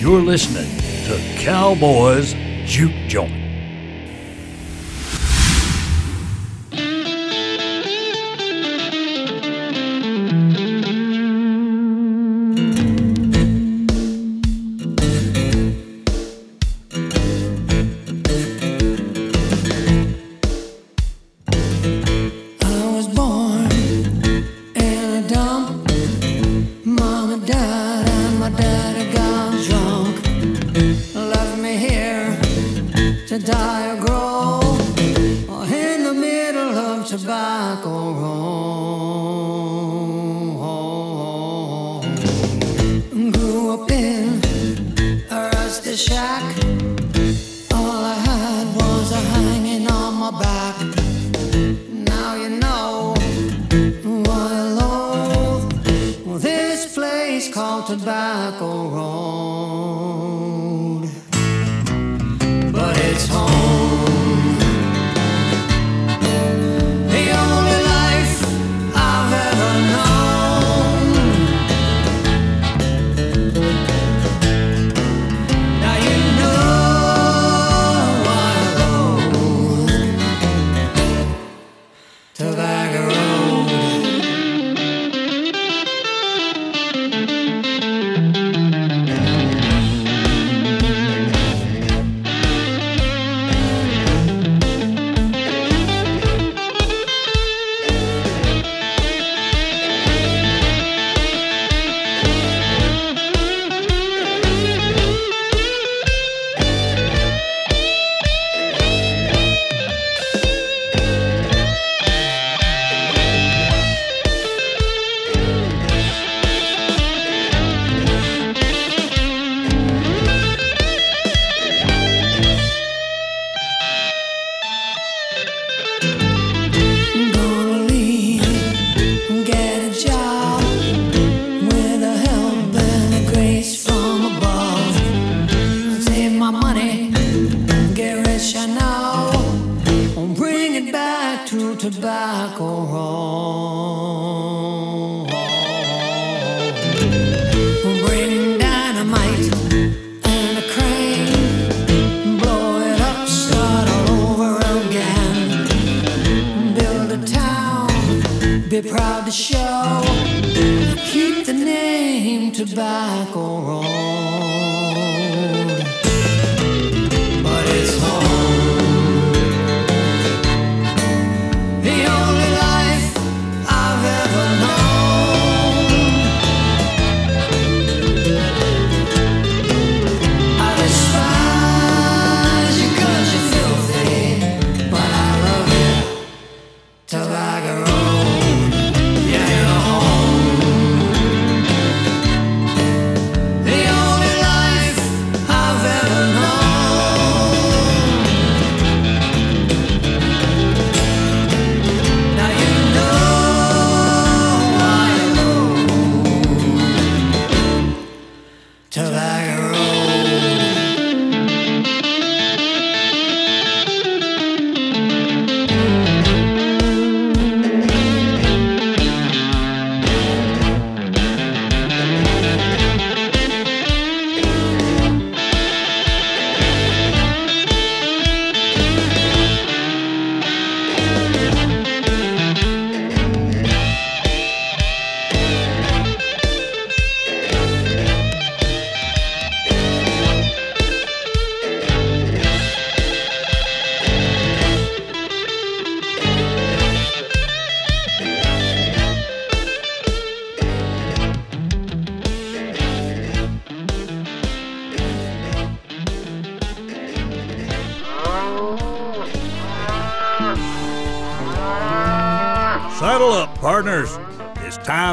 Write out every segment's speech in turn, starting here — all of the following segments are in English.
You're listening to Cowboys Juke Joint.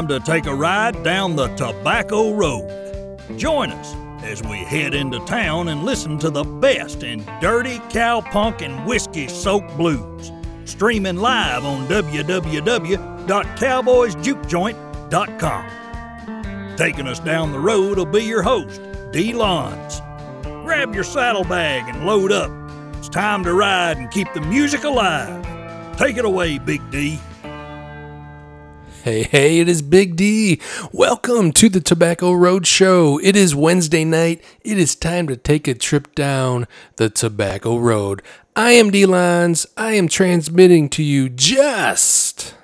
time to take a ride down the Tobacco Road. Join us as we head into town and listen to the best in dirty cowpunk and whiskey soaked blues. Streaming live on www.cowboysjukejoint.com. Taking us down the road will be your host, D. Lons. Grab your saddlebag and load up. It's time to ride and keep the music alive. Take it away, Big D. Hey, hey, it is Big D. Welcome to the Tobacco Road Show. It is Wednesday night. It is time to take a trip down the Tobacco Road. I am D Lines. I am transmitting to you just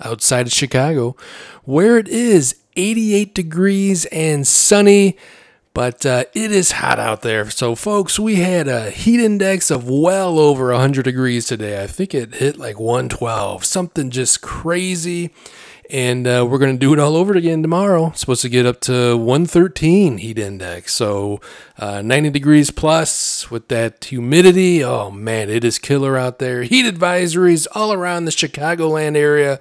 outside of Chicago, where it is 88 degrees and sunny. But uh, it is hot out there. So, folks, we had a heat index of well over 100 degrees today. I think it hit like 112, something just crazy. And uh, we're going to do it all over again tomorrow. Supposed to get up to 113 heat index. So, uh, 90 degrees plus with that humidity. Oh, man, it is killer out there. Heat advisories all around the Chicagoland area.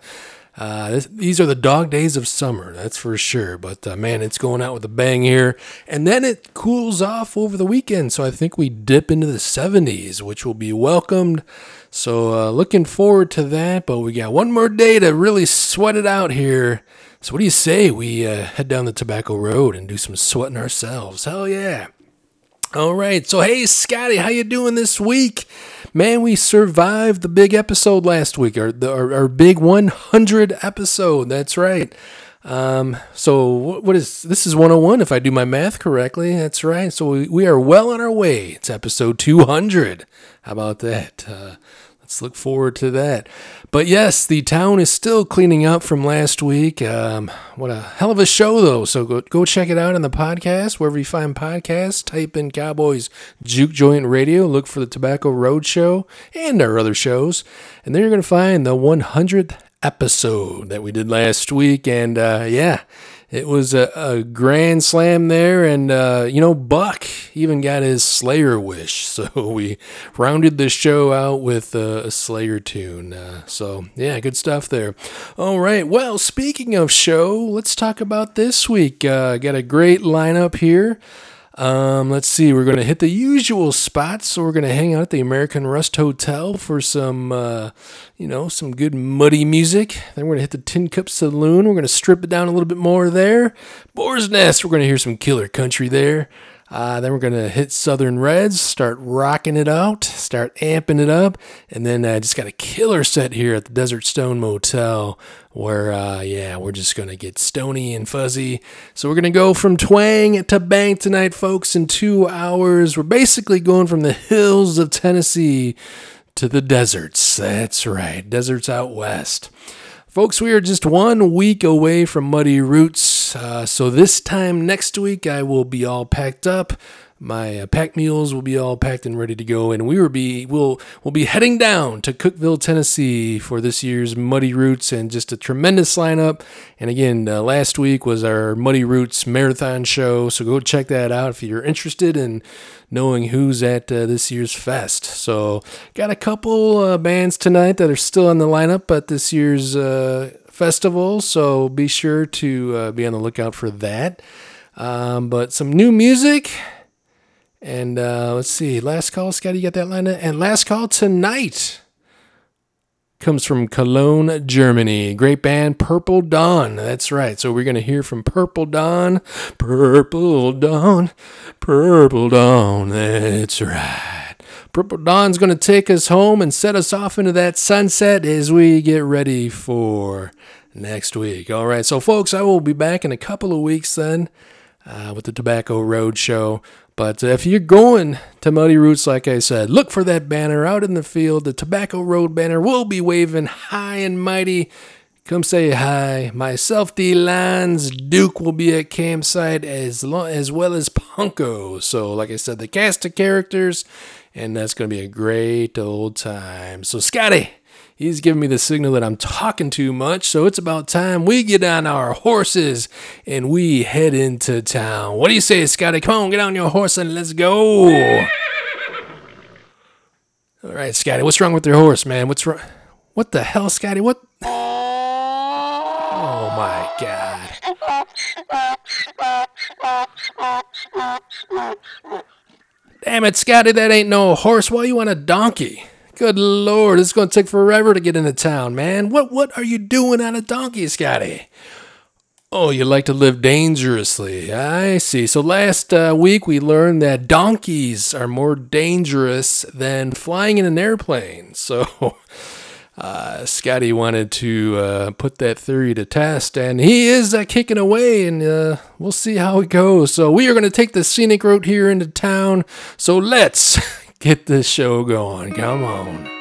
Uh, this, these are the dog days of summer, that's for sure. But uh, man, it's going out with a bang here. And then it cools off over the weekend. So I think we dip into the 70s, which will be welcomed. So uh, looking forward to that. But we got one more day to really sweat it out here. So what do you say we uh, head down the Tobacco Road and do some sweating ourselves? Hell yeah! All right. So hey, Scotty, how you doing this week? Man, we survived the big episode last week, our, the, our, our big 100 episode. That's right. Um, so what, what is this is 101 if I do my math correctly. That's right. So we, we are well on our way. It's episode 200. How about that? Uh, let's look forward to that. But yes, the town is still cleaning up from last week. Um, what a hell of a show, though. So go, go check it out on the podcast, wherever you find podcasts. Type in Cowboys Juke Joint Radio. Look for the Tobacco Road Show and our other shows. And then you're going to find the 100th episode that we did last week. And uh, yeah, it was a, a grand slam there, and uh, you know Buck even got his Slayer wish, so we rounded the show out with uh, a Slayer tune. Uh, so yeah, good stuff there. All right, well, speaking of show, let's talk about this week. Uh, got a great lineup here. Um, let's see, we're going to hit the usual spots. So we're going to hang out at the American Rust Hotel for some, uh, you know, some good muddy music. Then we're going to hit the Tin Cup Saloon. We're going to strip it down a little bit more there. Boar's Nest, we're going to hear some killer country there. Uh, then we're going to hit Southern Reds, start rocking it out, start amping it up. And then I uh, just got a killer set here at the Desert Stone Motel where, uh, yeah, we're just going to get stony and fuzzy. So we're going to go from twang to bang tonight, folks, in two hours. We're basically going from the hills of Tennessee to the deserts. That's right, deserts out west. Folks, we are just one week away from Muddy Roots. Uh, so this time next week, I will be all packed up. My uh, pack mules will be all packed and ready to go, and we will be we'll we'll be heading down to Cookeville, Tennessee, for this year's Muddy Roots, and just a tremendous lineup. And again, uh, last week was our Muddy Roots marathon show, so go check that out if you're interested in knowing who's at uh, this year's fest. So, got a couple uh, bands tonight that are still on the lineup at this year's uh, festival, so be sure to uh, be on the lookout for that. Um, but some new music. And uh, let's see, last call, Scotty, you got that line? And last call tonight comes from Cologne, Germany. Great band, Purple Dawn. That's right. So we're going to hear from Purple Dawn. Purple Dawn. Purple Dawn. That's right. Purple Dawn's going to take us home and set us off into that sunset as we get ready for next week. All right. So, folks, I will be back in a couple of weeks then uh, with the Tobacco Road Show. But if you're going to Muddy Roots, like I said, look for that banner out in the field. The Tobacco Road banner will be waving high and mighty. Come say hi. Myself, D Lines, Duke will be at campsite as long, as well as Punko. So, like I said, the cast of characters, and that's going to be a great old time. So, Scotty, He's giving me the signal that I'm talking too much, so it's about time we get on our horses and we head into town. What do you say, Scotty? Come on, get on your horse and let's go. All right, Scotty, what's wrong with your horse, man? What's wrong? What the hell, Scotty? What? Oh my God. Damn it, Scotty, that ain't no horse. Why you on a donkey? Good lord, it's to take forever to get into town, man. What what are you doing on a donkey, Scotty? Oh, you like to live dangerously. I see. So last uh, week we learned that donkeys are more dangerous than flying in an airplane. So uh, Scotty wanted to uh, put that theory to test, and he is uh, kicking away, and uh, we'll see how it goes. So we are going to take the scenic route here into town. So let's get this show going. Come on.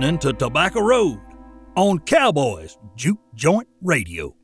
Listening to Tobacco Road on Cowboys Juke Joint Radio.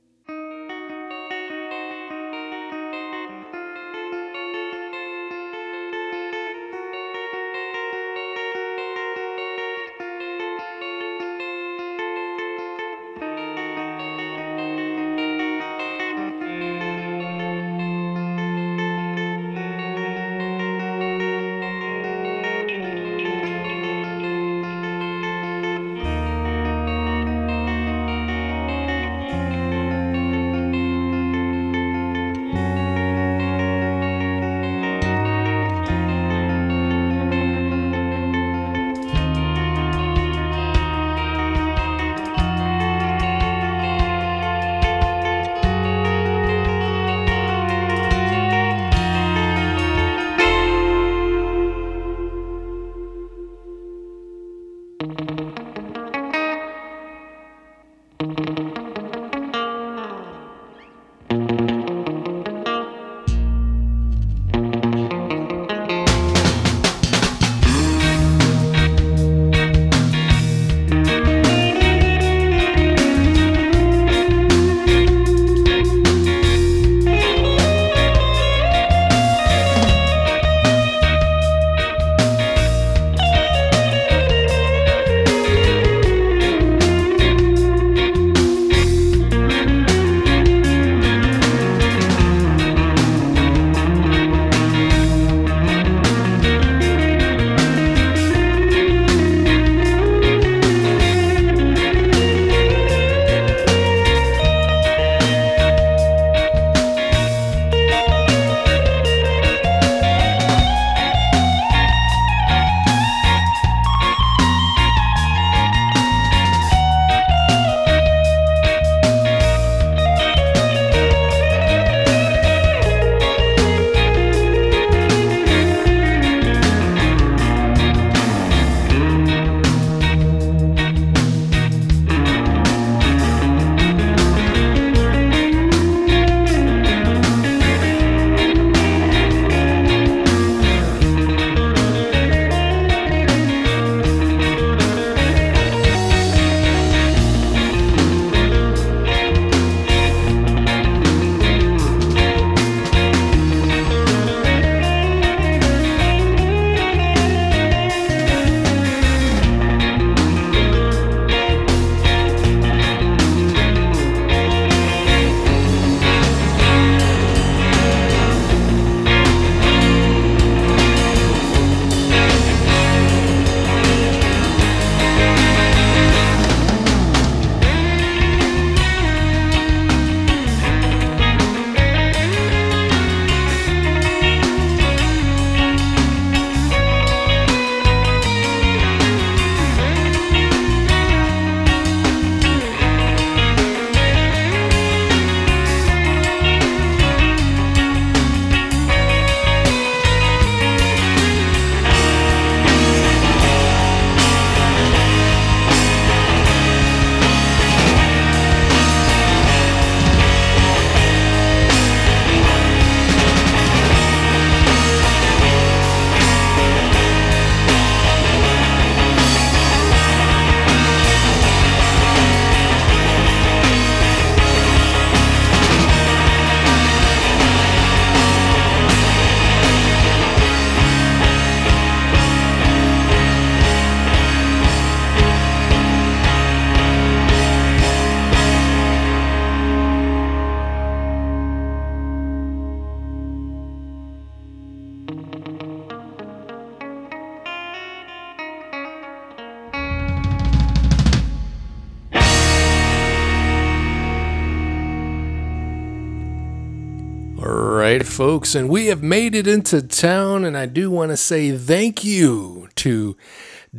Folks, and we have made it into town, and I do want to say thank you to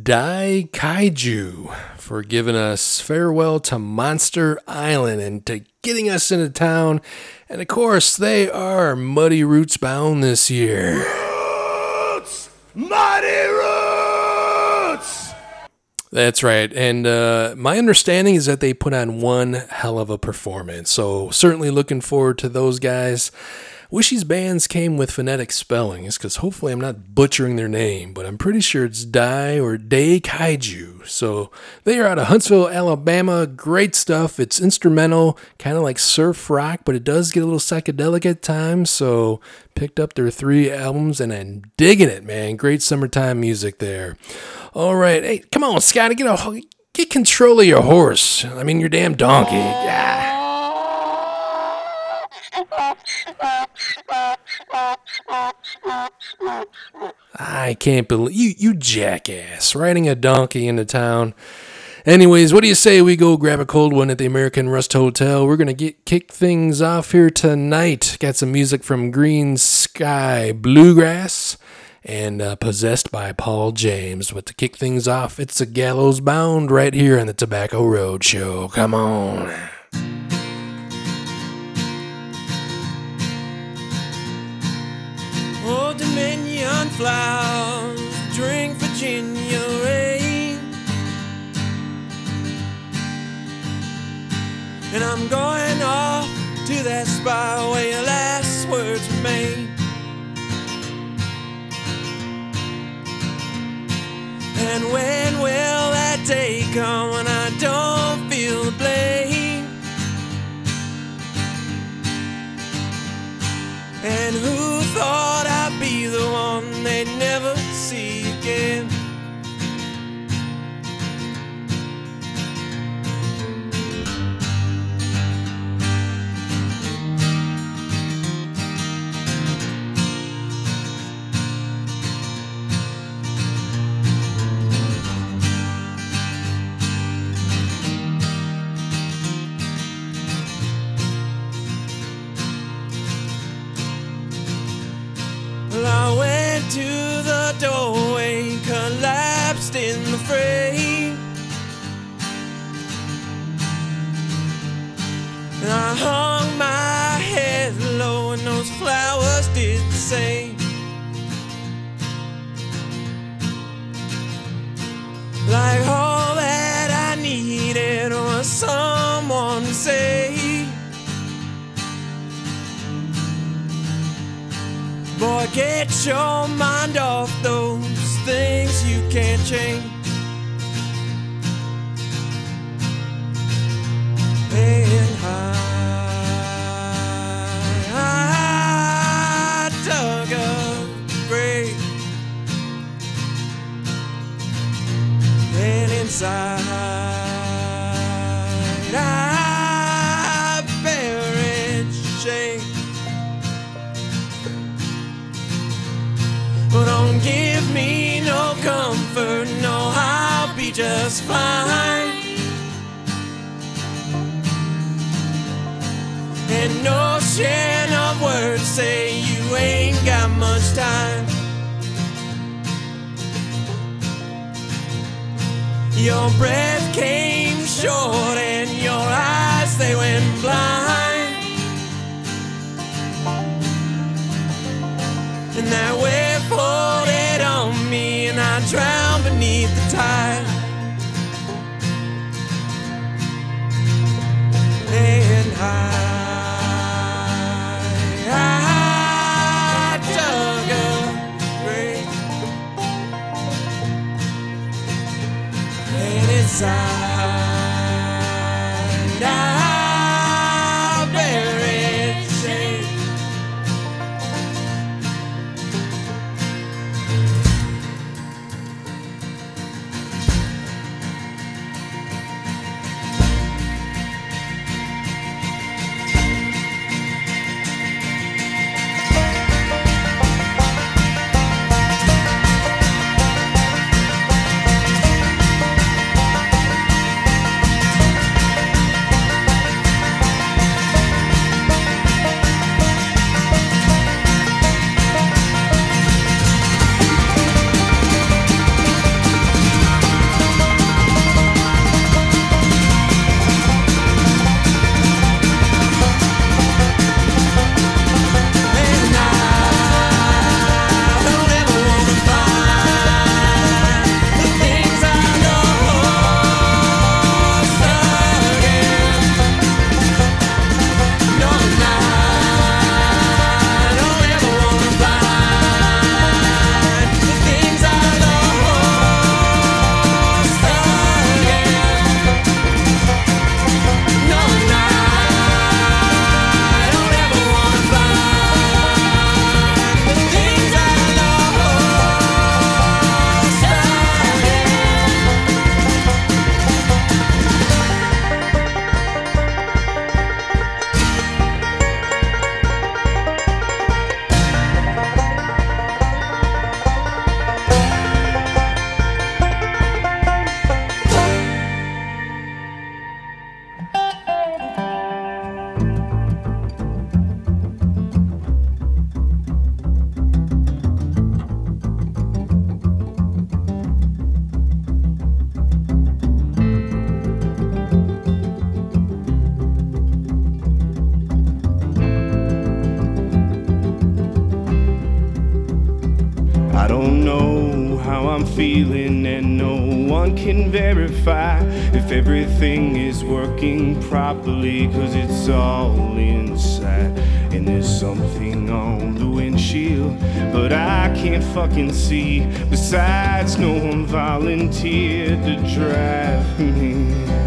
Dai Kaiju for giving us farewell to Monster Island and to getting us into town. And of course, they are Muddy Roots bound this year. Roots! Mighty Roots! That's right. And uh, my understanding is that they put on one hell of a performance. So, certainly looking forward to those guys. Wish these bands came with phonetic spellings because hopefully I'm not butchering their name, but I'm pretty sure it's Dai or Day Kaiju. So they are out of Huntsville, Alabama. Great stuff. It's instrumental, kind of like surf rock, but it does get a little psychedelic at times. So picked up their three albums and I'm digging it, man. Great summertime music there. All right, hey, come on, Scotty, get a get control of your horse. I mean, your damn donkey. Yeah. I can't believe you, you jackass, riding a donkey into town. Anyways, what do you say we go grab a cold one at the American Rust Hotel? We're gonna get kick things off here tonight. Got some music from Greensky Bluegrass and uh, Possessed by Paul James. But to kick things off, it's a gallows bound right here on the Tobacco Road Show. Come on. Dominion flowers, drink Virginia rain. And I'm going off to that spot where your last words were made. And when will that day come when I don't feel the blame? And who thought never doorway, collapsed in the frame. And I hung my head low, and those flowers did the same. Like all that I needed was someone to say. Get your mind off those things you can't change. I, I dug a grave, and inside no comfort, no, I'll be just fine. And no sharing of words say you ain't got much time. Your breath came short and your eyes they went blind. And that floated on drown beneath the tide. And I, I dug a grave, and it's I, I properly, cause it's all inside. And there's something on the windshield, but I can't fucking see. Besides, no one volunteered to drive me.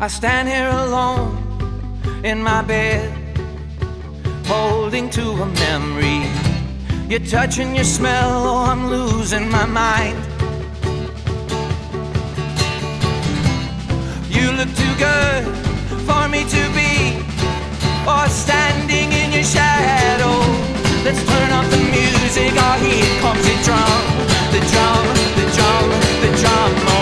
I stand here alone in my bed, holding to a memory. Your touch and your smell, oh, I'm losing my mind. You look too good for me to be, or standing in your shadow. Let's turn up the music, oh, here comes the drum, the drum, the drum, the drum. All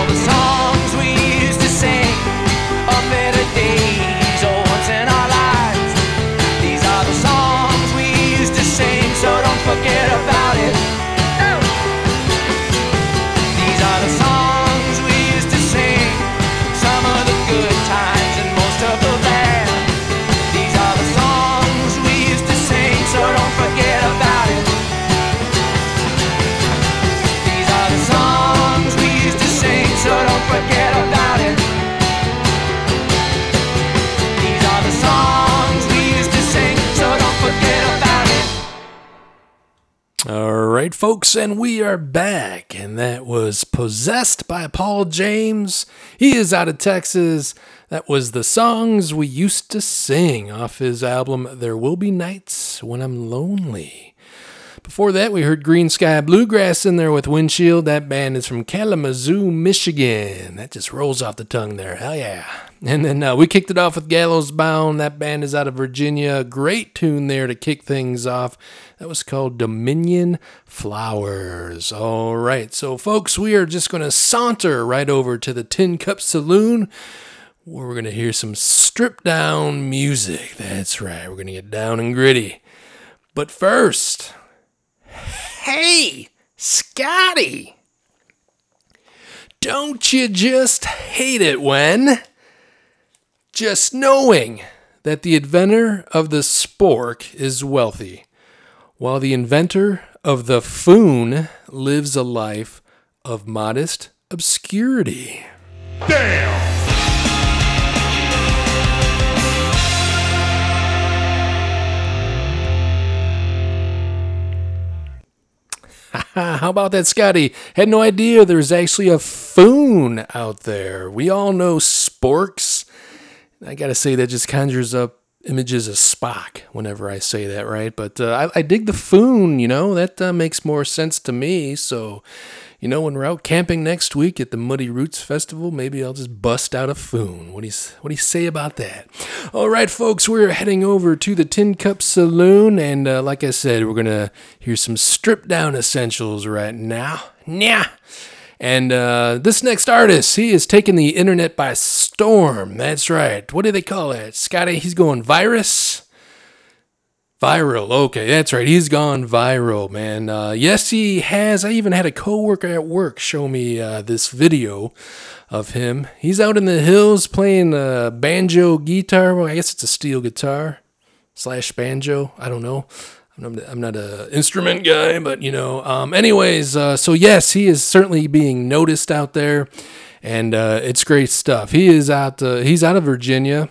folks, and we are back. And that was Possessed by Paul James. He is out of Texas. That was the songs we used to sing off his album There Will Be Nights When I'm Lonely. Before that, we heard Greensky Bluegrass in there with Windshield. That band is from Kalamazoo, Michigan. That just rolls off the tongue there. Hell yeah. And then uh, we kicked it off with Gallows Bound. That band is out of Virginia. Great tune there to kick things off. That was called Dominion Flowers. All right. So, folks, we are just going to saunter right over to the Tin Cup Saloon where we're going to hear some stripped down music. That's right. We're going to get down and gritty. But first, hey, Scotty, don't you just hate it when just knowing that the inventor of the spork is wealthy, while the inventor of the foon lives a life of modest obscurity? Damn! How about that, Scotty? Had no idea there's actually a foon out there. We all know sporks. I gotta say, that just conjures up images of Spock whenever I say that, right? But uh, I, I dig the foon, you know, that uh, makes more sense to me. So, you know, when we're out camping next week at the Muddy Roots Festival, maybe I'll just bust out a foon. What do you, what do you say about that? All right, folks, we're heading over to the Tin Cup Saloon, and uh, like I said, we're gonna hear some stripped down essentials right now. Nah. And uh, this next artist, he is taking the internet by storm. That's right. What do they call it? Scotty, he's going virus. Viral. Okay, that's right. He's gone viral, man. Uh, yes, he has. I even had a coworker at work show me uh, this video of him. He's out in the hills playing uh, banjo guitar. Well, I guess it's a steel guitar slash banjo. I don't know. I'm not, I'm a instrument guy, but you know. Um, anyways, uh, so yes, he is certainly being noticed out there, and uh, it's great stuff. He is out. Uh, he's out of Virginia,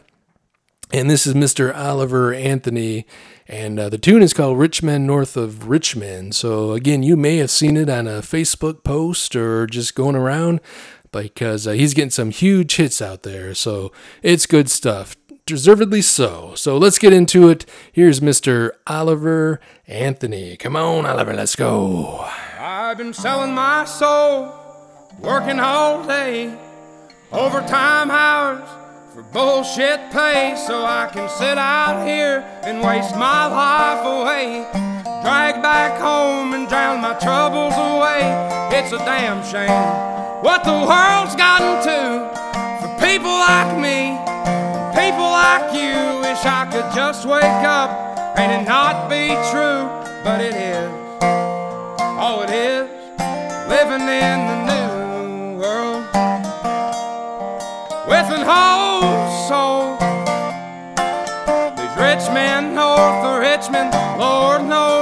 and this is Mr. Oliver Anthony, and uh, the tune is called "Rich Men North of Richmond." So again, you may have seen it on a Facebook post or just going around because uh, he's getting some huge hits out there. So it's good stuff deservedly so. So let's get into it. Here's Mr. Oliver Anthony. Come on, Oliver, let's go. I've been selling my soul, working all day, overtime hours for bullshit pay, so I can sit out here and waste my life away. Drag back home and drown my troubles away. It's a damn shame what the world's gotten to for people like me. People like you wish I could just wake up and it not be true, but it is. Oh, it is living in the new world with an whole soul. These rich men oh, north of Richmond, Lord knows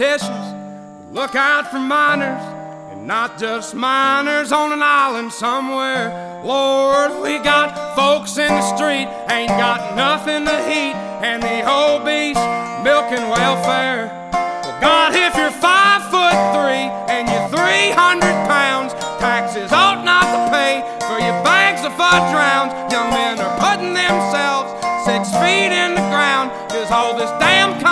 politicians look out for miners and not just miners on an island somewhere. Lord, we got folks in the street, ain't got nothing to eat, and the obese milking welfare. Well, God, if you're five foot three and you're 300 pounds, taxes ought not to pay for your bags of fudge rounds. Young men are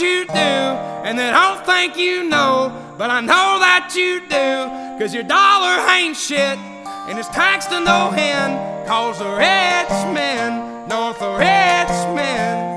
You do, and they don't think you know, but I know that you do. Cause your dollar ain't shit, and it's taxed to no end. Cause the rich men, north of Richmond.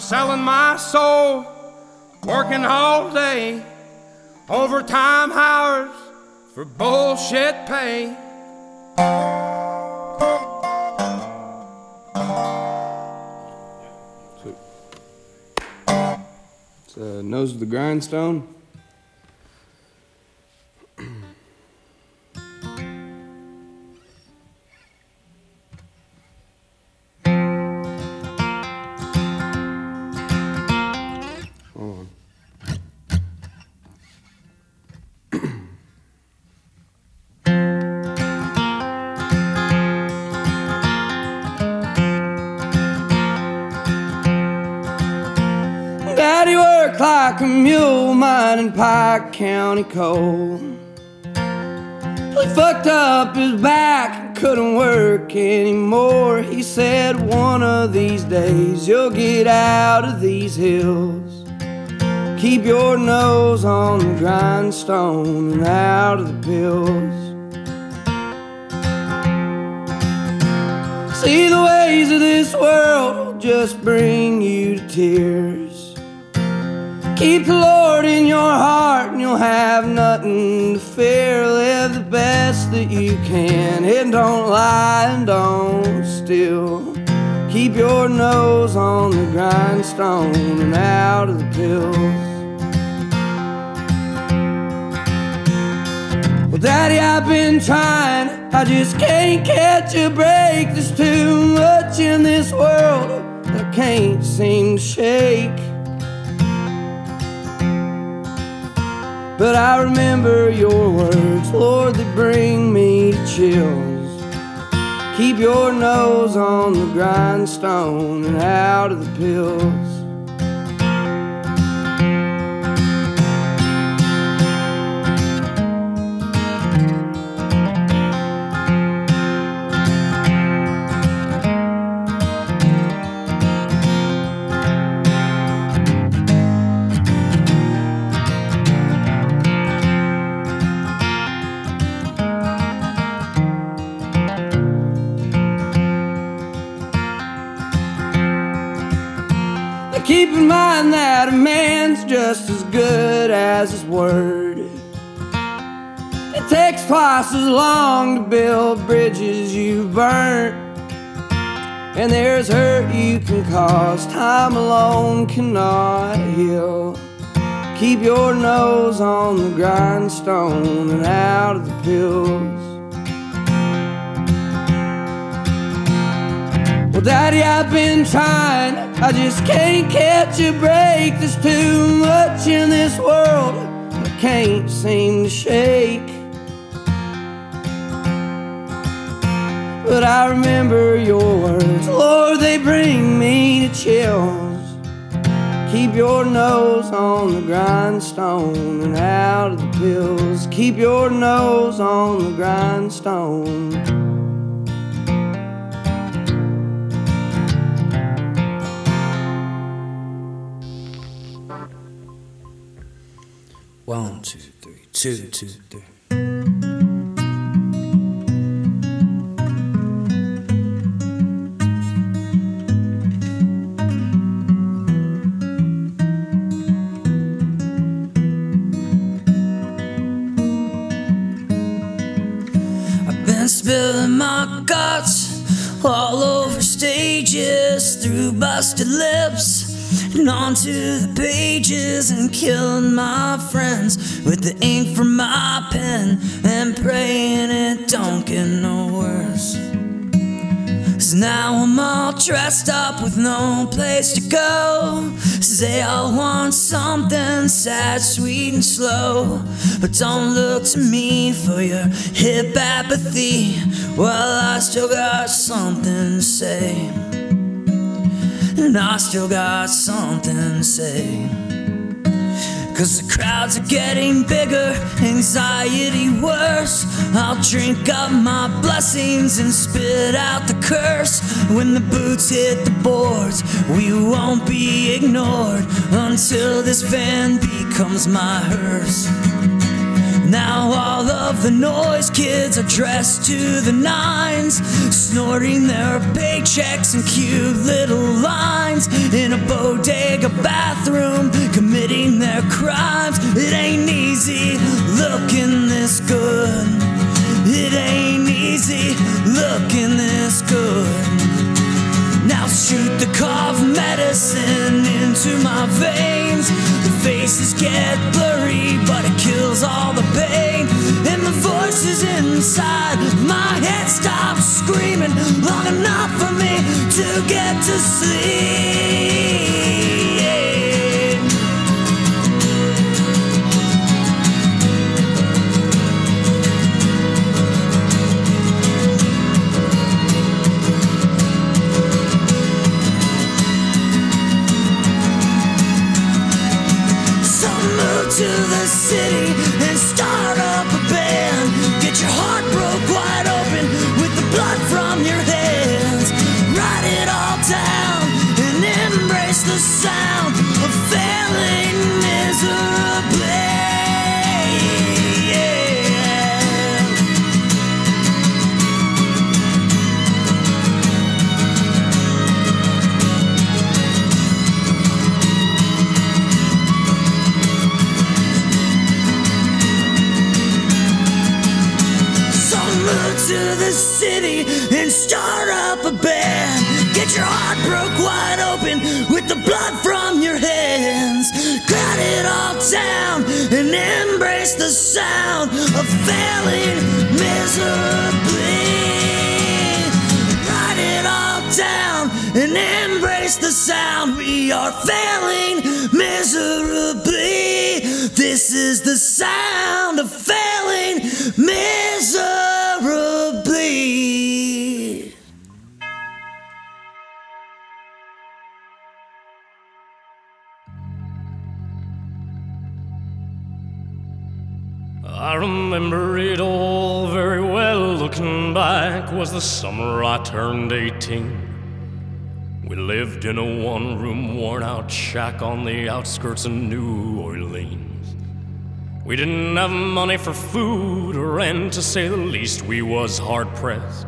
Selling my soul, working all day, overtime hours for bullshit pay. It's uh, Nose of the Grindstone. Mining Pike County coal. He fucked up his back couldn't work anymore. He said, One of these days you'll get out of these hills. Keep your nose on the grindstone and out of the pills. See the ways of this world just bring you to tears. Keep the Lord in your heart and you'll have nothing to fear. Live the best that you can. And don't lie and don't steal. Keep your nose on the grindstone and out of the pills. Well, Daddy, I've been trying. I just can't catch a break. There's too much in this world I can't seem to shake. But I remember your words, Lord, that bring me to chills. Keep your nose on the grindstone and out of the pills. Keep in mind that a man's just as good as his word. It takes twice as long to build bridges you've burnt. And there's hurt you can cause, time alone cannot heal. Keep your nose on the grindstone and out of the pills. Daddy, I've been trying. I just can't catch a break. There's too much in this world I can't seem to shake. But I remember your words, Lord, they bring me to chills. Keep your nose on the grindstone and out of the pills. Keep your nose on the grindstone. One, two, three, two, two, three. Spilling my guts all over stages, through busted lips, onto the pages, and killing my friends with the ink from my pen, and praying it don't get no worse. Cause now I'm all dressed up with no place to go. Cause they all want something sad, sweet, and slow. But don't look to me for your hip apathy. Well, I still got something to say. And I still got something to say. Cause the crowds are getting bigger, anxiety worse. I'll drink up my blessings and spit out the curse. When the boots hit the boards, we won't be ignored until this van becomes my hearse. Now all of the noise kids are dressed to the nines, snorting their paychecks in cute little lines in a bodega bathroom, committing their crimes. It ain't easy looking this good. It ain't easy looking this good. Now shoot the cough medicine into my veins. Faces get blurry, but it kills all the pain. And the voices inside my head stop screaming long enough for me to get to sleep. Of failing miserably. Write it all down and embrace the sound. We are failing miserably. This is the sound of failing miserably. I remember it all very well. Looking back, was the summer I turned 18. We lived in a one room, worn out shack on the outskirts of New Orleans. We didn't have money for food or rent, to say the least, we was hard pressed.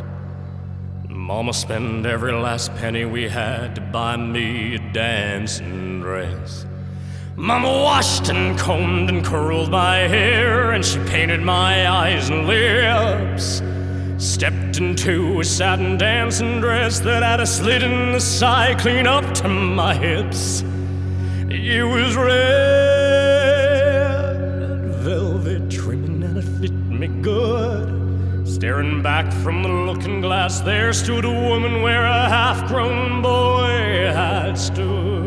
Mama spent every last penny we had to buy me a dancing dress. Mama washed and combed and curled my hair, and she painted my eyes and lips. Stepped into a satin dancing dress that had a slit in the side clean up to my hips. It was red velvet trimming and it fit me good. Staring back from the looking glass, there stood a woman where a half grown boy had stood.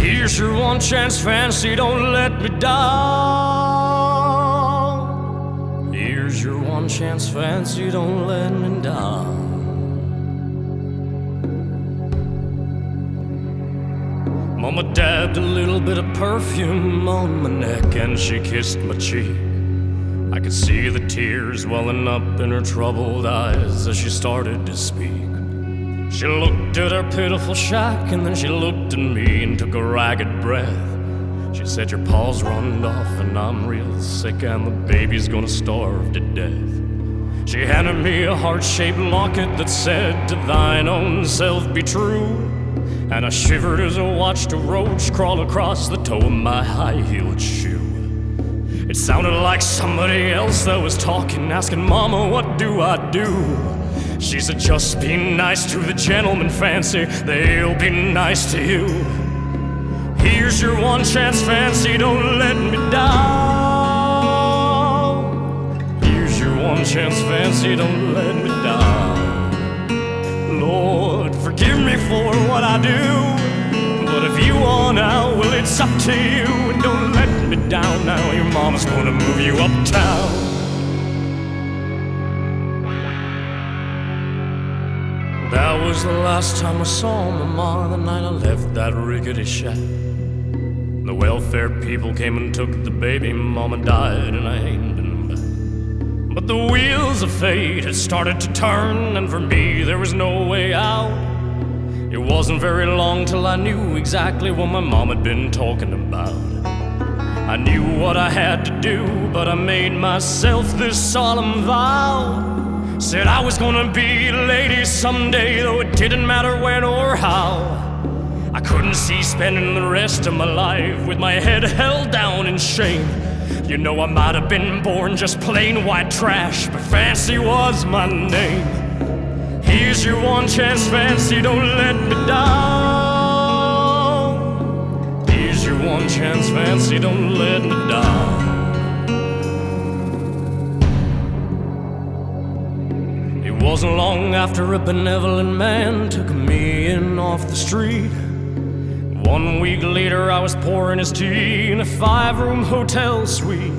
Here's your one chance, fancy, don't let me down. Here's your one chance, fancy, don't let me down. Mama dabbed a little bit of perfume on my neck and she kissed my cheek. I could see the tears welling up in her troubled eyes as she started to speak. She looked at her pitiful shack and then she looked at me and took a ragged breath. She said, Your paws run off and I'm real sick and the baby's gonna starve to death. She handed me a heart shaped locket that said, To thine own self be true. And I shivered as I watched a roach crawl across the toe of my high heeled shoe. It sounded like somebody else that was talking, asking, Mama, what do I do? She said, just be nice to the gentlemen, fancy, they'll be nice to you. Here's your one chance, fancy, don't let me down. Here's your one chance, fancy, don't let me down. Lord, forgive me for what I do. But if you want out, well, it's up to you. And don't let me down now. Your mama's gonna move you uptown. That was the last time I saw my mom the night I left that rickety shack. The welfare people came and took the baby, mama died, and I ain't been back. But the wheels of fate had started to turn, and for me there was no way out. It wasn't very long till I knew exactly what my mom had been talking about. I knew what I had to do, but I made myself this solemn vow. Said I was gonna be a lady someday, though it didn't matter when or how. I couldn't see spending the rest of my life with my head held down in shame. You know, I might have been born just plain white trash, but fancy was my name. Here's your one chance, fancy, don't let me down. Here's your one chance, fancy, don't let me down. It wasn't long after a benevolent man took me in off the street. One week later, I was pouring his tea in a five room hotel suite.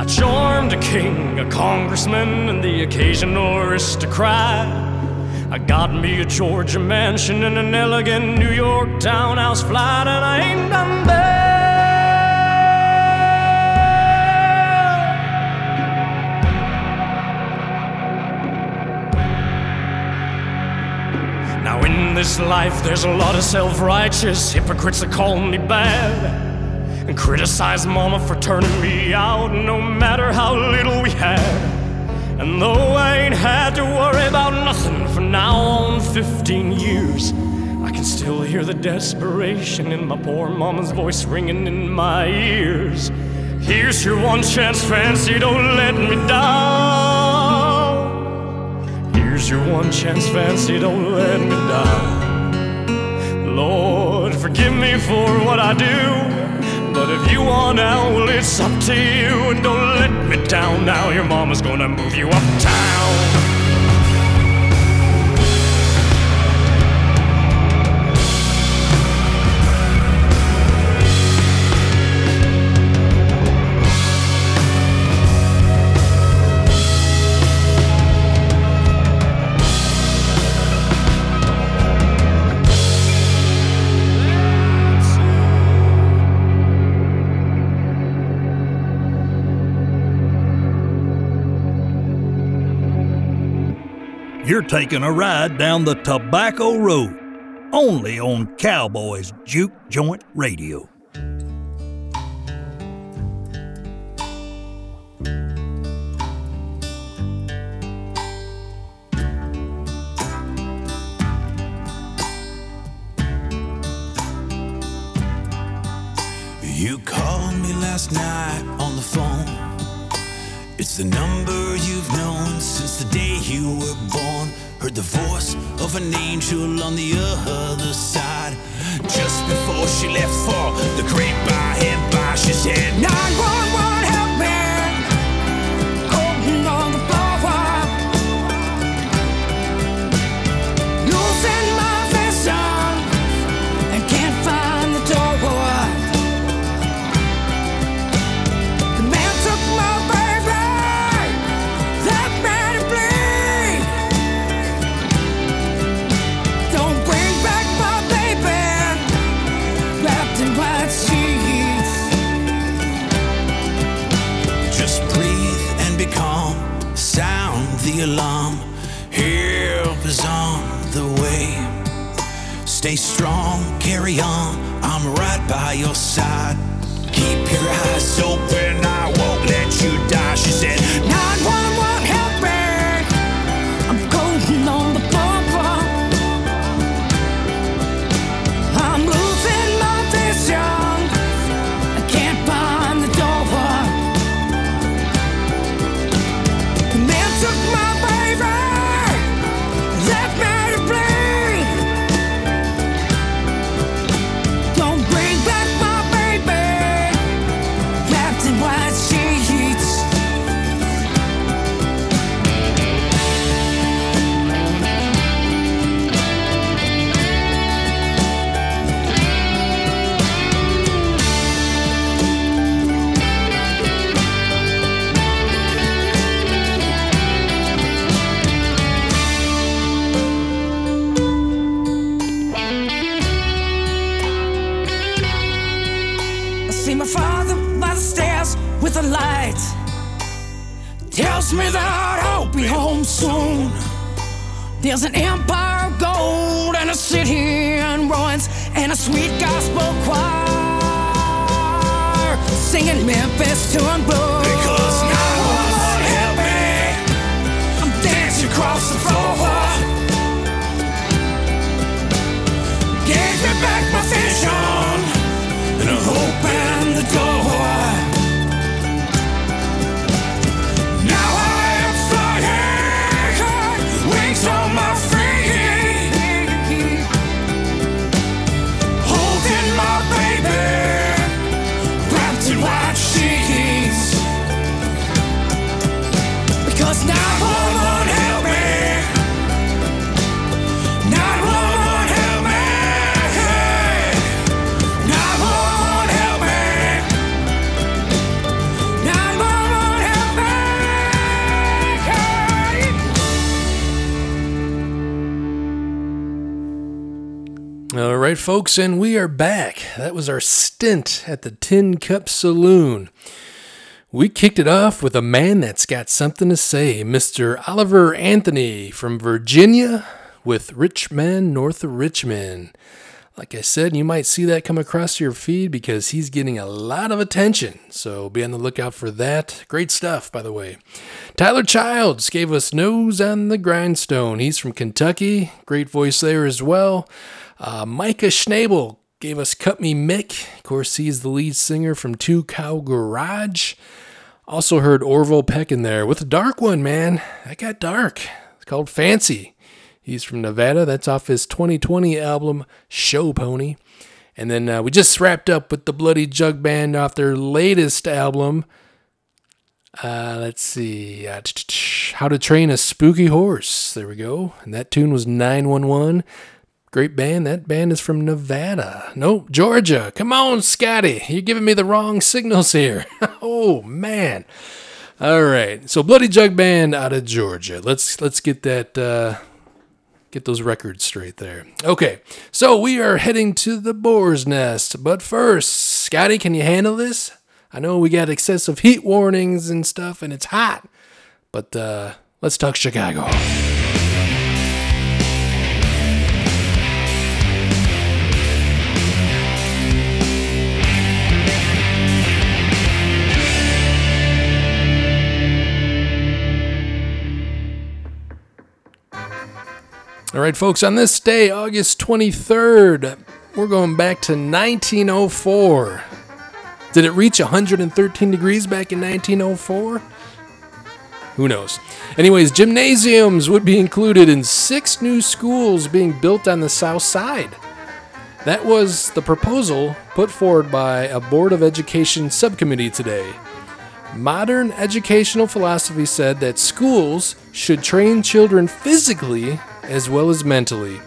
I charmed a king, a congressman, and the occasional aristocrat. I got me a Georgia mansion and an elegant New York townhouse flat, and I ain't done bad. This life, there's a lot of self righteous hypocrites that call me bad and criticize Mama for turning me out, no matter how little we had. And though I ain't had to worry about nothing for now on 15 years, I can still hear the desperation in my poor mama's voice ringing in my ears. Here's your one chance, fancy, don't let me down. Your one chance, fancy, don't let me down. Lord, forgive me for what I do. But if you want out, well, it's up to you. And don't let me down now. Your mama's gonna move you uptown. You're taking a ride down the Tobacco Road, only on Cowboys Juke Joint Radio. You called me last night. It's the number you've known since the day you were born. Heard the voice of an angel on the other side. Just before she left for the great by and by, she said, 911, folks, and we are back. That was our stint at the Tin Cup Saloon. We kicked it off with a man that's got something to say, Mr. Oliver Anthony from Virginia with Rich Man North of Richmond. Like I said, you might see that come across your feed because he's getting a lot of attention. So be on the lookout for that. Great stuff, by the way. Tyler Childers gave us Nose on the Grindstone. He's from Kentucky. Great voice there as well. Uh, Micah Schnabel gave us Cut Me Mick. Of course, he's the lead singer from Two Cow Garage. Also heard Orville Peck in there with a dark one, man. That got dark. It's called Fancy. He's from Nevada. That's off his 2020 album, Show Pony. And then uh, we just wrapped up with the Bloody Jug Band off their latest album. Uh, let's see. Uh, How to Train a Spooky Horse. There we go. And that tune was 911. Great band. That band is from Nevada. Nope, Georgia. Come on, Scotty. You're giving me the wrong signals here. oh, man. All right. So Bloody Jug Band out of Georgia. Let's let's get that uh, get those records straight there. Okay, so we are heading to the boar's nest, but first, Scotty, can you handle this? I know we got excessive heat warnings and stuff, and it's hot, but uh, let's talk Chicago. All right, folks, on this day, August 23rd, we're going back to 1904. Did it reach 113 degrees back in 1904? Who knows? Anyways, gymnasiums would be included in six new schools being built on the south side. That was the proposal put forward by a Board of Education subcommittee today. Modern educational philosophy said that schools should train children physically as well as mentally.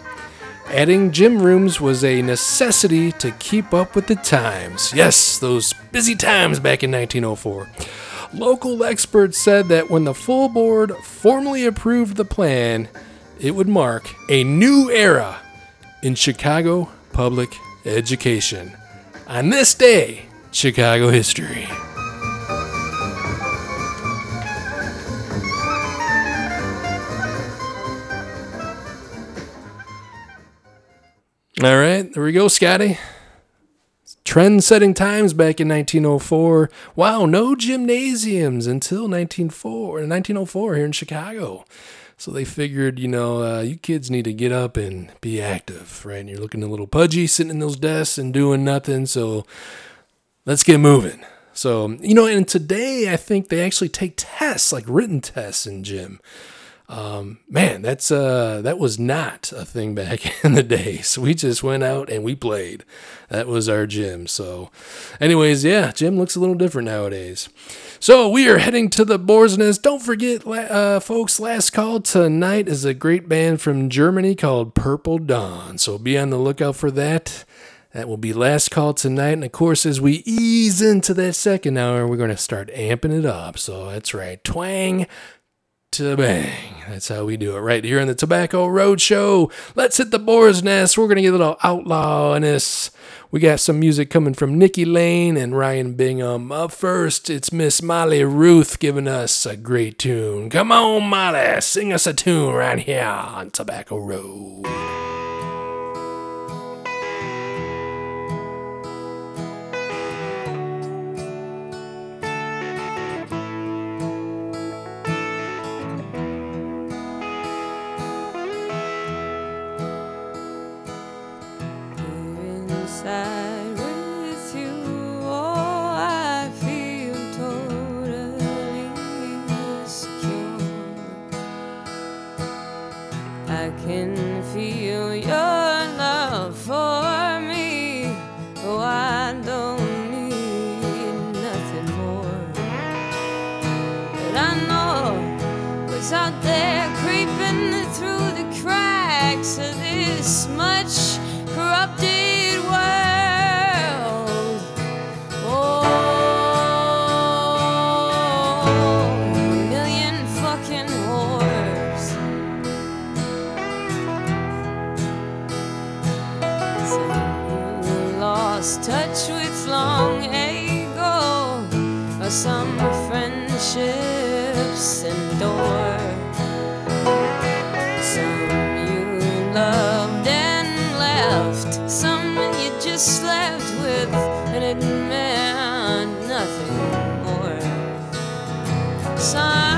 Adding gym rooms was a necessity to keep up with the times. Yes, those busy times back in 1904. Local experts said that when the full board formally approved the plan, it would mark a new era in Chicago public education. On this day, Chicago history. All right, there we go, Scotty. Trend setting times back in 1904. Wow, no gymnasiums until 1904, 1904 here in Chicago. So they figured, you know, uh, you kids need to get up and be active, right? And you're looking a little pudgy sitting in those desks and doing nothing. So let's get moving. So, you know, and today I think they actually take tests, like written tests in gym. Um, man, that's uh, that was not a thing back in the day. So we just went out and we played. That was our gym. So, anyways, yeah, gym looks a little different nowadays. So we are heading to the Boar's Nest. Don't forget, uh, folks, last call tonight is a great band from Germany called Purple Dawn. So be on the lookout for that. That will be last call tonight. And of course, as we ease into that second hour, we're going to start amping it up. So that's right. Twang to bang. That's how we do it right here in the Tobacco Road Show. Let's hit the boar's nest. We're going to get a little outlaw in this. We got some music coming from Nikki Lane and Ryan Bingham. Up first, it's Miss Molly Ruth giving us a great tune. Come on, Molly, sing us a tune right here on Tobacco Road. Out there creeping through the cracks of this much corrupted world. Oh, a million fucking whores. Some lost touch with long ago, or some friendships sun.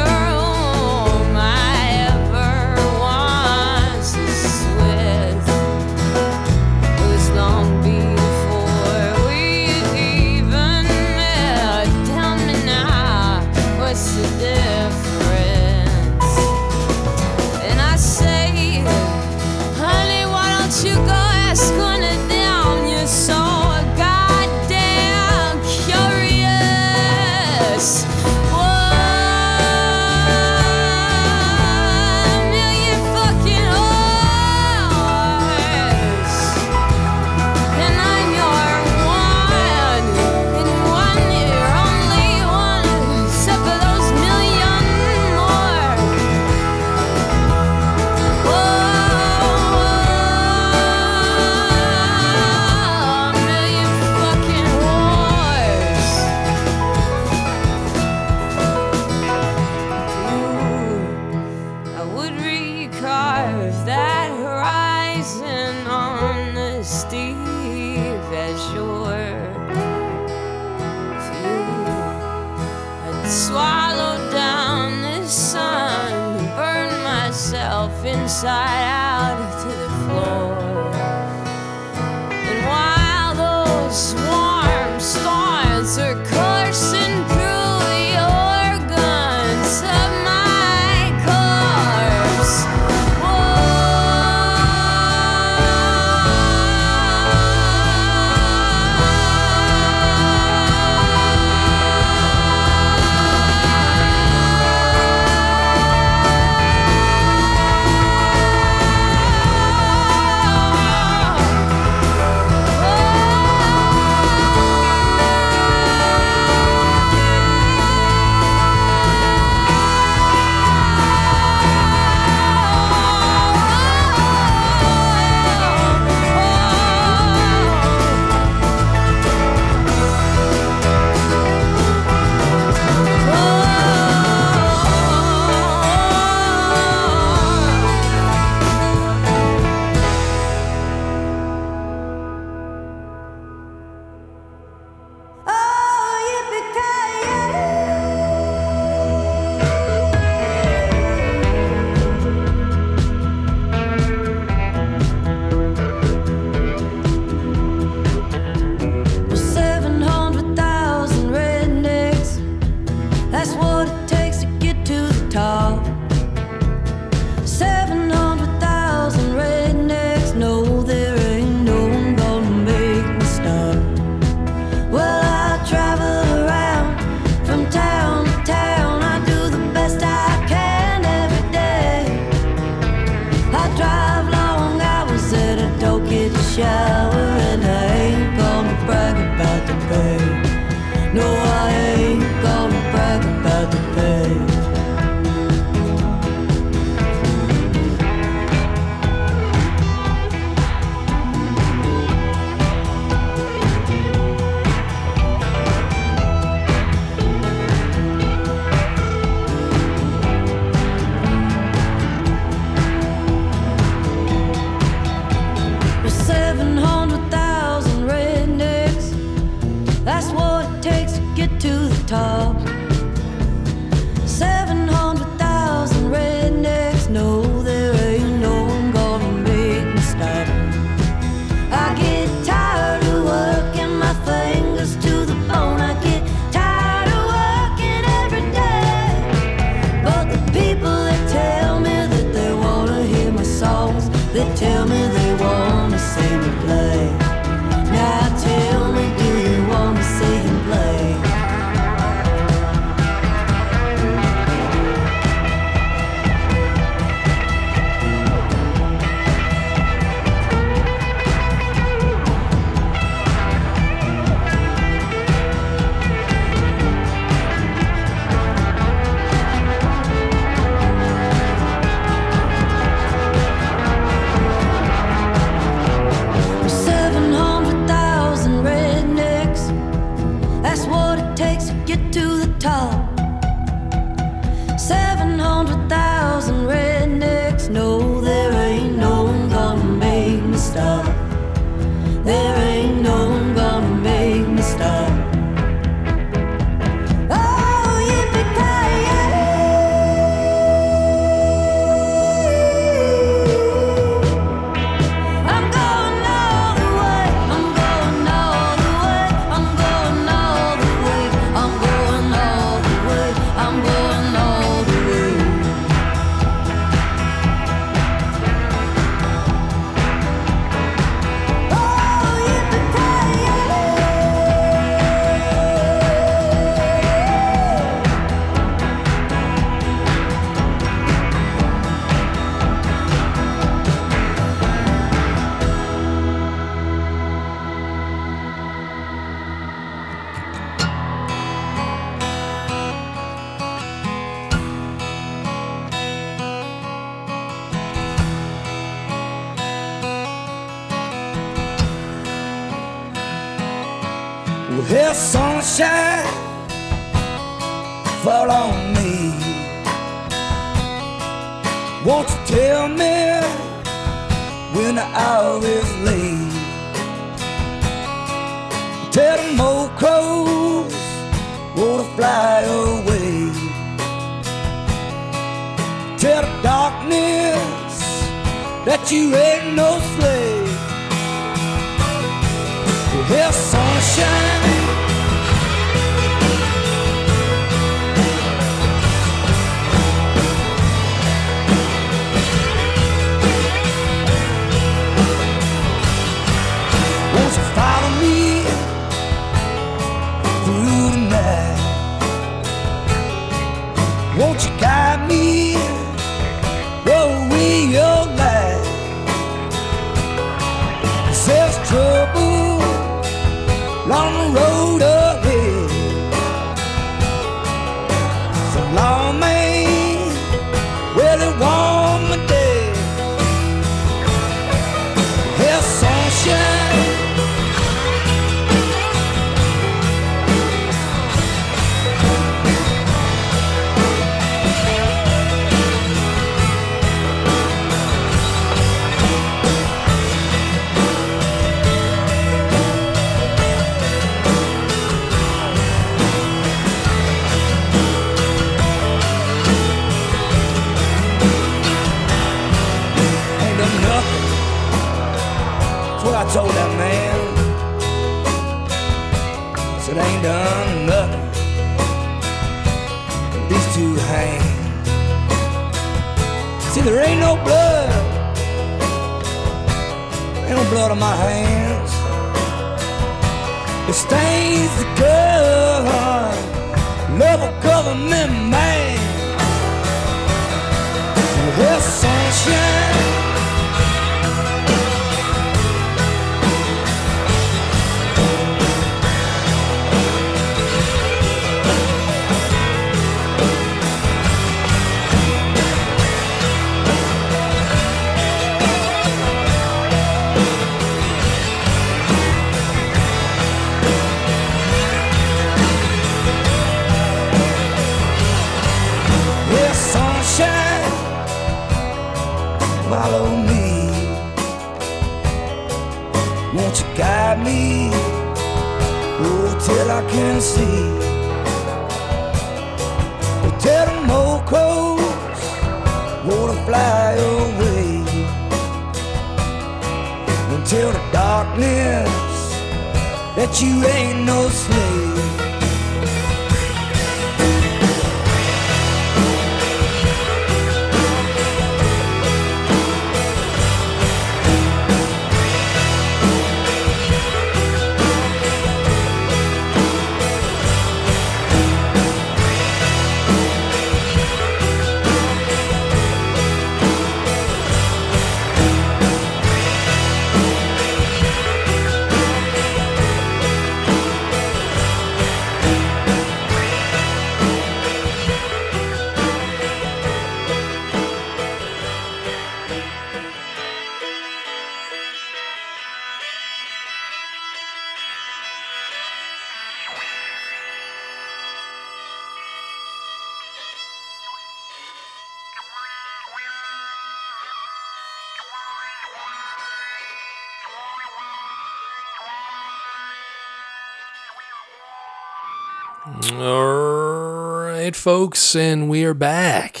Folks, and we are back.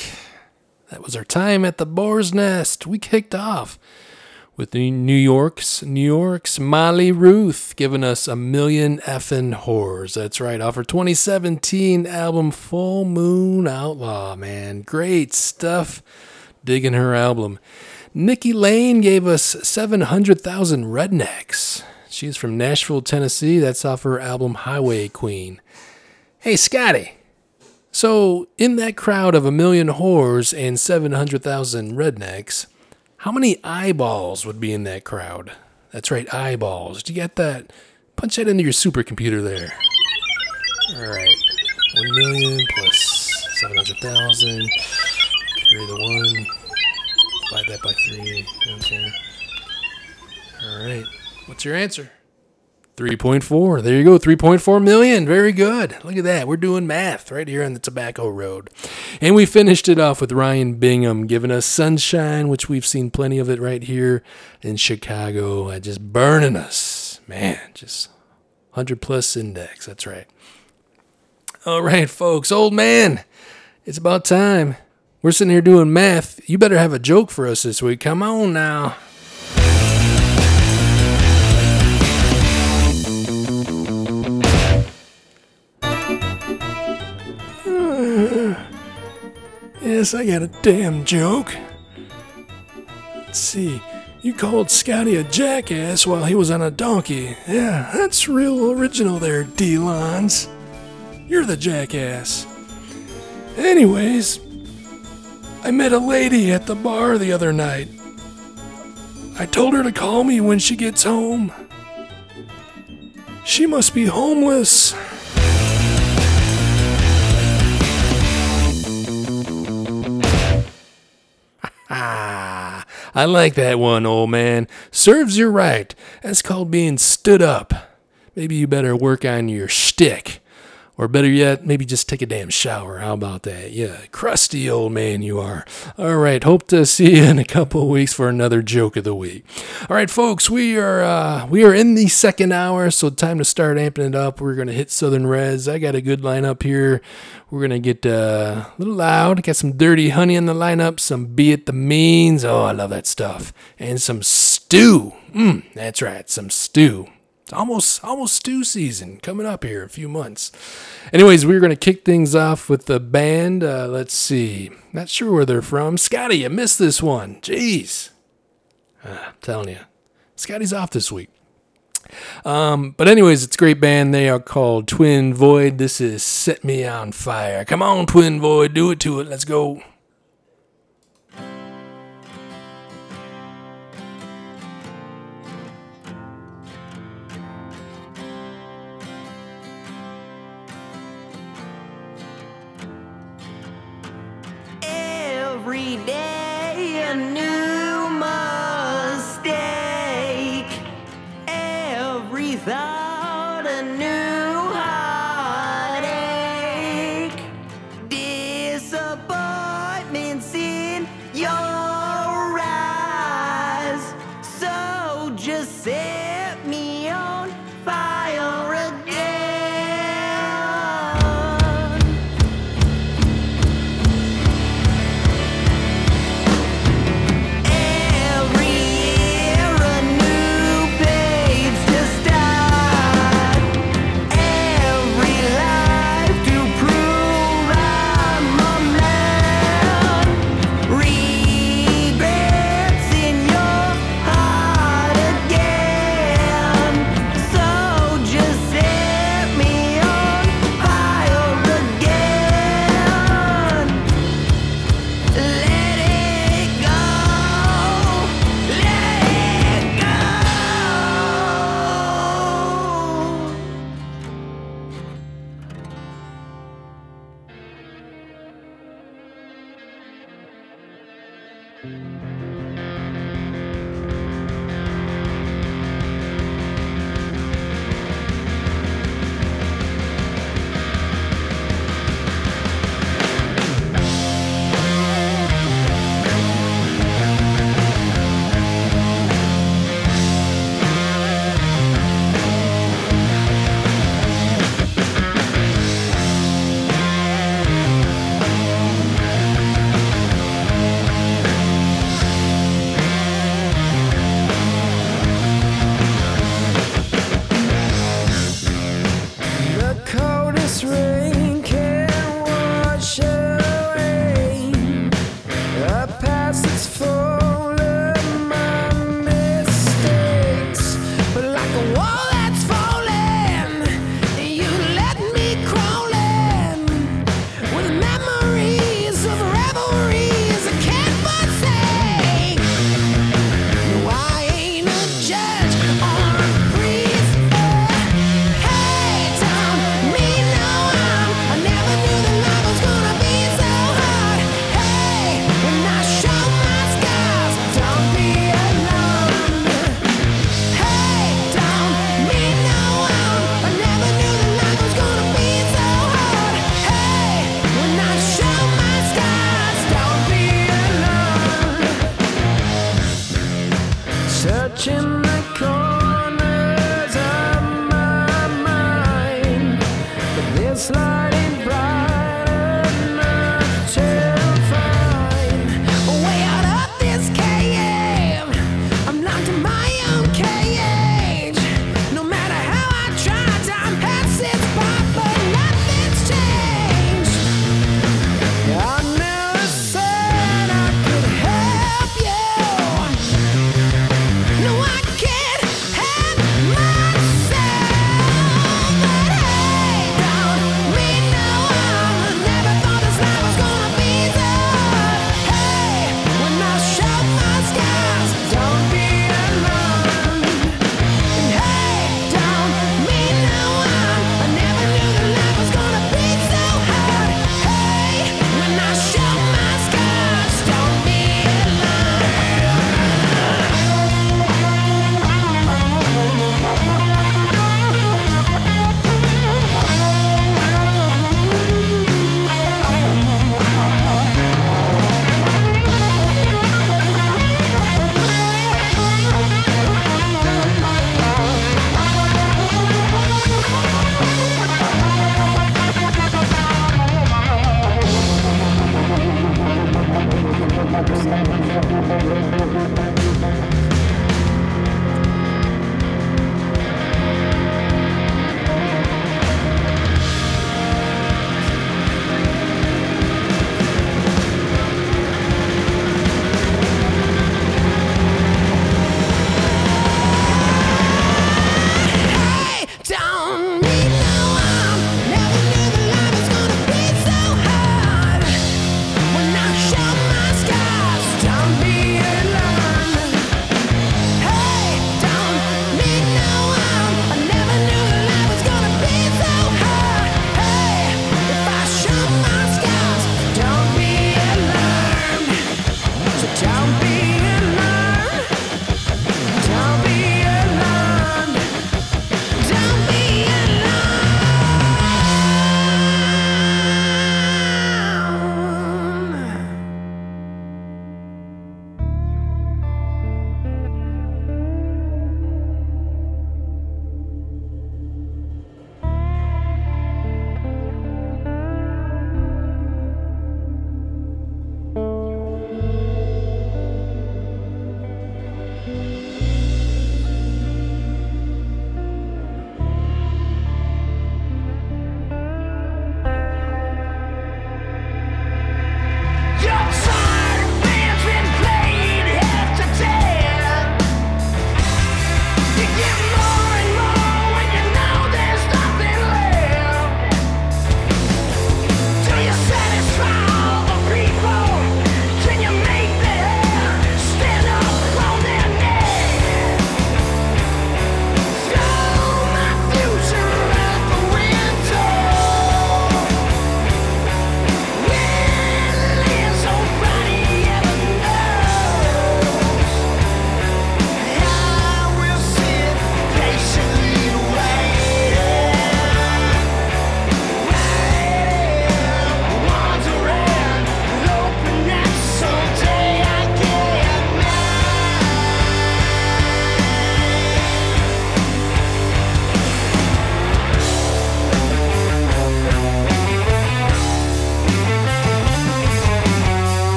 That was our time at the Boar's Nest. We kicked off with New York's New York's Molly Ruth giving us a million effing whores. That's right, off her 2017 album Full Moon Outlaw. Man, great stuff. Digging her album. Nikki Lane gave us 700,000 Rednecks. She's from Nashville, Tennessee. That's off her album Highway Queen. Hey, Scotty. So, in that crowd of a million whores and 700,000 rednecks, how many eyeballs would be in that crowd? That's right, eyeballs. Do you get that? Punch that into your supercomputer there. All right. 1 million plus 700,000. Carry the 1. Divide that by 3. Okay. All right. What's your answer? 3.4. There you go. 3.4 million. Very good. Look at that. We're doing math right here on the Tobacco Road. And we finished it off with Ryan Bingham giving us Sunshine, which we've seen plenty of it right here in Chicago. Uh, just burning us. Man, just 100 plus index. That's right. All right, folks. Old man, it's about time. We're sitting here doing math. You better have a joke for us this week. Come on now. Yes, I got a damn joke. Let's see. You called Scotty a jackass while he was on a donkey. Yeah, that's real original there, dlonz. You're the jackass. Anyways, I met a lady at the bar the other night. I told her to call me when she gets home. She must be homeless. I like that one, old man. Serves you right. That's called being stood up. Maybe you better work on your shtick. Or better yet, maybe just take a damn shower. How about that? Yeah, crusty old man you are. All right, hope to see you in a couple weeks for another joke of the week. All right, folks, we are uh, we are in the second hour, so time to start amping it up. We're gonna hit Southern Reds. I got a good lineup here. We're gonna get uh, a little loud. Got some dirty honey in the lineup. Some Beitthemeans. Oh, I love that stuff. And some stew. Mm, that's right, some stew. It's almost almost stew season coming up here in a few months. Anyways, we're gonna kick things off with the band. Uh, let's see. Not sure where they're from. Scotty, you missed this one. Jeez. Uh, I'm telling you, Scotty's off this week. Um, but anyways, it's a great band. They are called Twin Void. This is Set Me on Fire. Come on, Twin Void, do it to it. Let's go. Every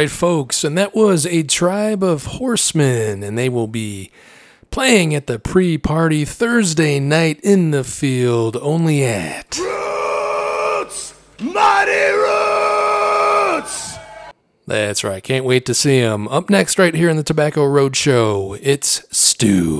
right, folks, and that was a tribe of horsemen, and they will be playing at the pre party Thursday night in the field, only at. Roots! Muddy Roots! That's right, can't wait to see them. Up next, right here in the Tobacco Road Show, it's Stew.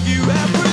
I give you everything.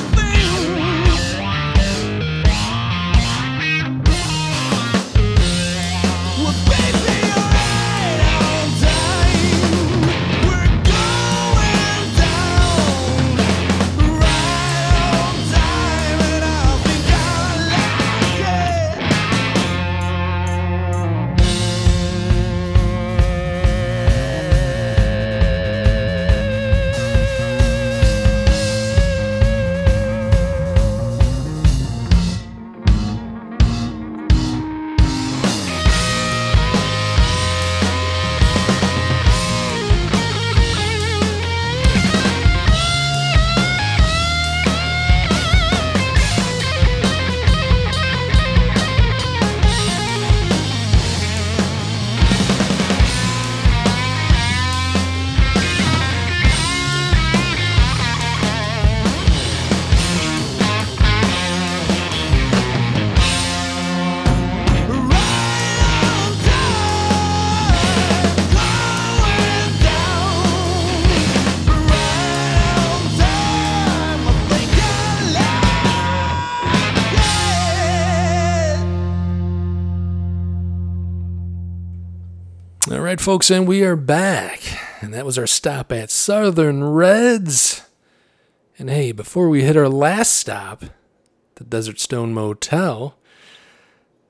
Folks, and we are back. And that was our stop at Southern Reds. And hey, before we hit our last stop, the Desert Stone Motel,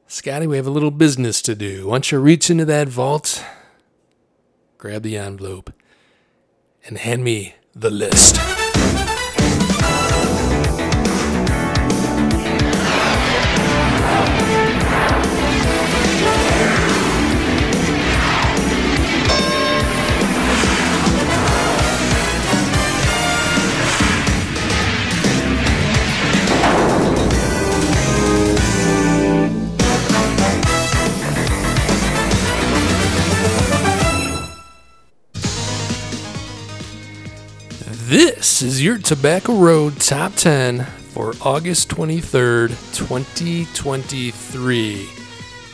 Scotty, we have a little business to do. Don't you reach into that vault, grab the envelope, and hand me the list? This is your Tobacco Road Top 10 for August 23rd, 2023.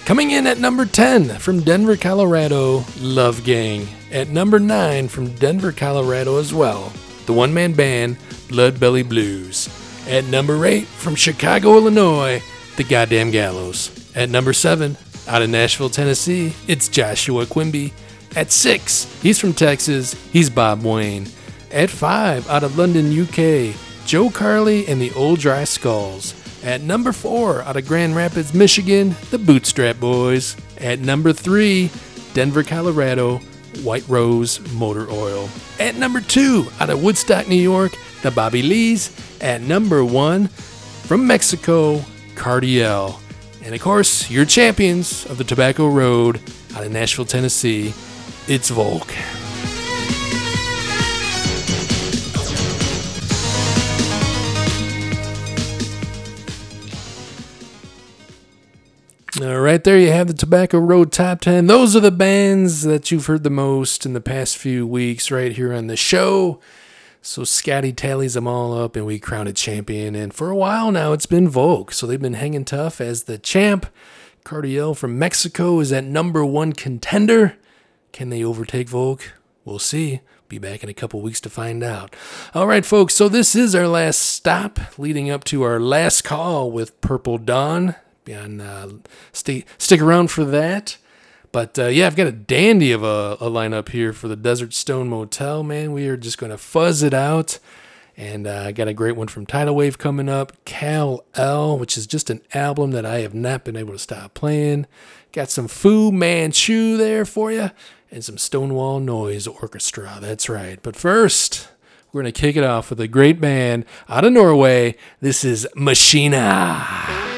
Coming in at number 10 from Denver, Colorado, Love Gang. At number 9 from Denver, Colorado as well, the one man band Blood Belly Blues. At number 8 from Chicago, Illinois, The Goddamn Gallows. At number 7, out of Nashville, Tennessee, it's Joshua Quimby. At 6, he's from Texas, he's Bob Wayne. At 5, out of London, UK, Joe Carley and the Old Dry Skulls. At number 4, out of Grand Rapids, Michigan, the Bootstrap Boys. At number 3, Denver, Colorado, White Rose Motor Oil. At number two, out of Woodstock, New York, the Bobby Lees. At number one, from Mexico, Cardiel. And of course, your champions of the Tobacco Road out of Nashville, Tennessee, it's Volk. All right, there you have the Tobacco Road Top 10. Those are the bands that you've heard the most in the past few weeks right here on the show. So Scotty tallies them all up and we crown a champion. And for a while now, it's been Volk. So they've been hanging tough as the champ. Cardiel from Mexico is at number one contender. Can they overtake Volk? We'll see. Be back in a couple weeks to find out. All right, folks. So this is our last stop, leading up to our last call with Purple Dawn. And uh, stay stick around for that. But uh, yeah, I've got a dandy of a, a lineup here for the Desert Stone Motel. Man, we are just going to fuzz it out. And uh, I got a great one from Tidal Wave coming up. Cal L, which is just an album that I have not been able to stop playing. Got some Fu Manchu there for you, and some Stonewall Noise Orchestra. That's right. But first, we're going to kick it off with a great band out of Norway. This is Masheena.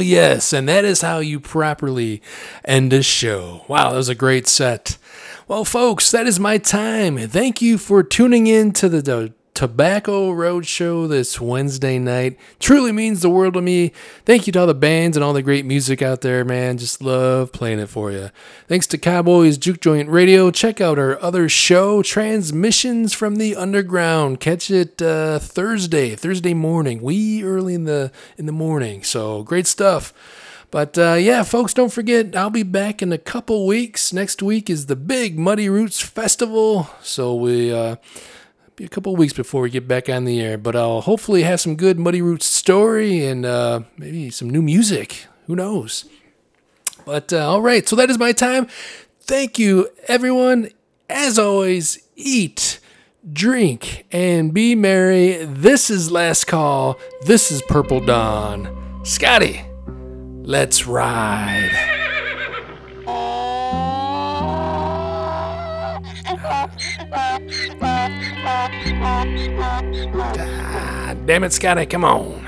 Yes, and that is how you properly end a show. Wow, that was a great set. Well, folks, that is my time. Thank you for tuning in to the Tobacco Road Show this Wednesday night. Truly means the world to me. Thank you to all the bands and all the great music out there, man. Just love playing it for you. Thanks to Cowboys Juke Joint Radio. Check out our other show, Transmissions from the Underground. Catch it uh, Thursday, Thursday morning, wee early in the in the morning. So great stuff. But uh, yeah, folks, don't forget, I'll be back in a couple weeks. Next week is the big Muddy Roots Festival. So we. Uh, be a couple weeks before we get back on the air, but I'll hopefully have some good Muddy Roots story and uh, maybe some new music. Who knows? But uh, all right, so that is my time. Thank you, everyone. As always, eat, drink, and be merry. This is Last Call. This is Purple Dawn. Scotty, let's ride. Damn it, Scotty, come on.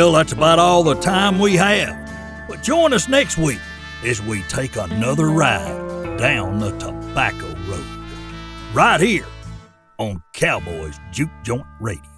Well, that's about all the time we have. But join us next week as we take another ride down the Tobacco Road. Right here on Cowboys Juke Joint Radio.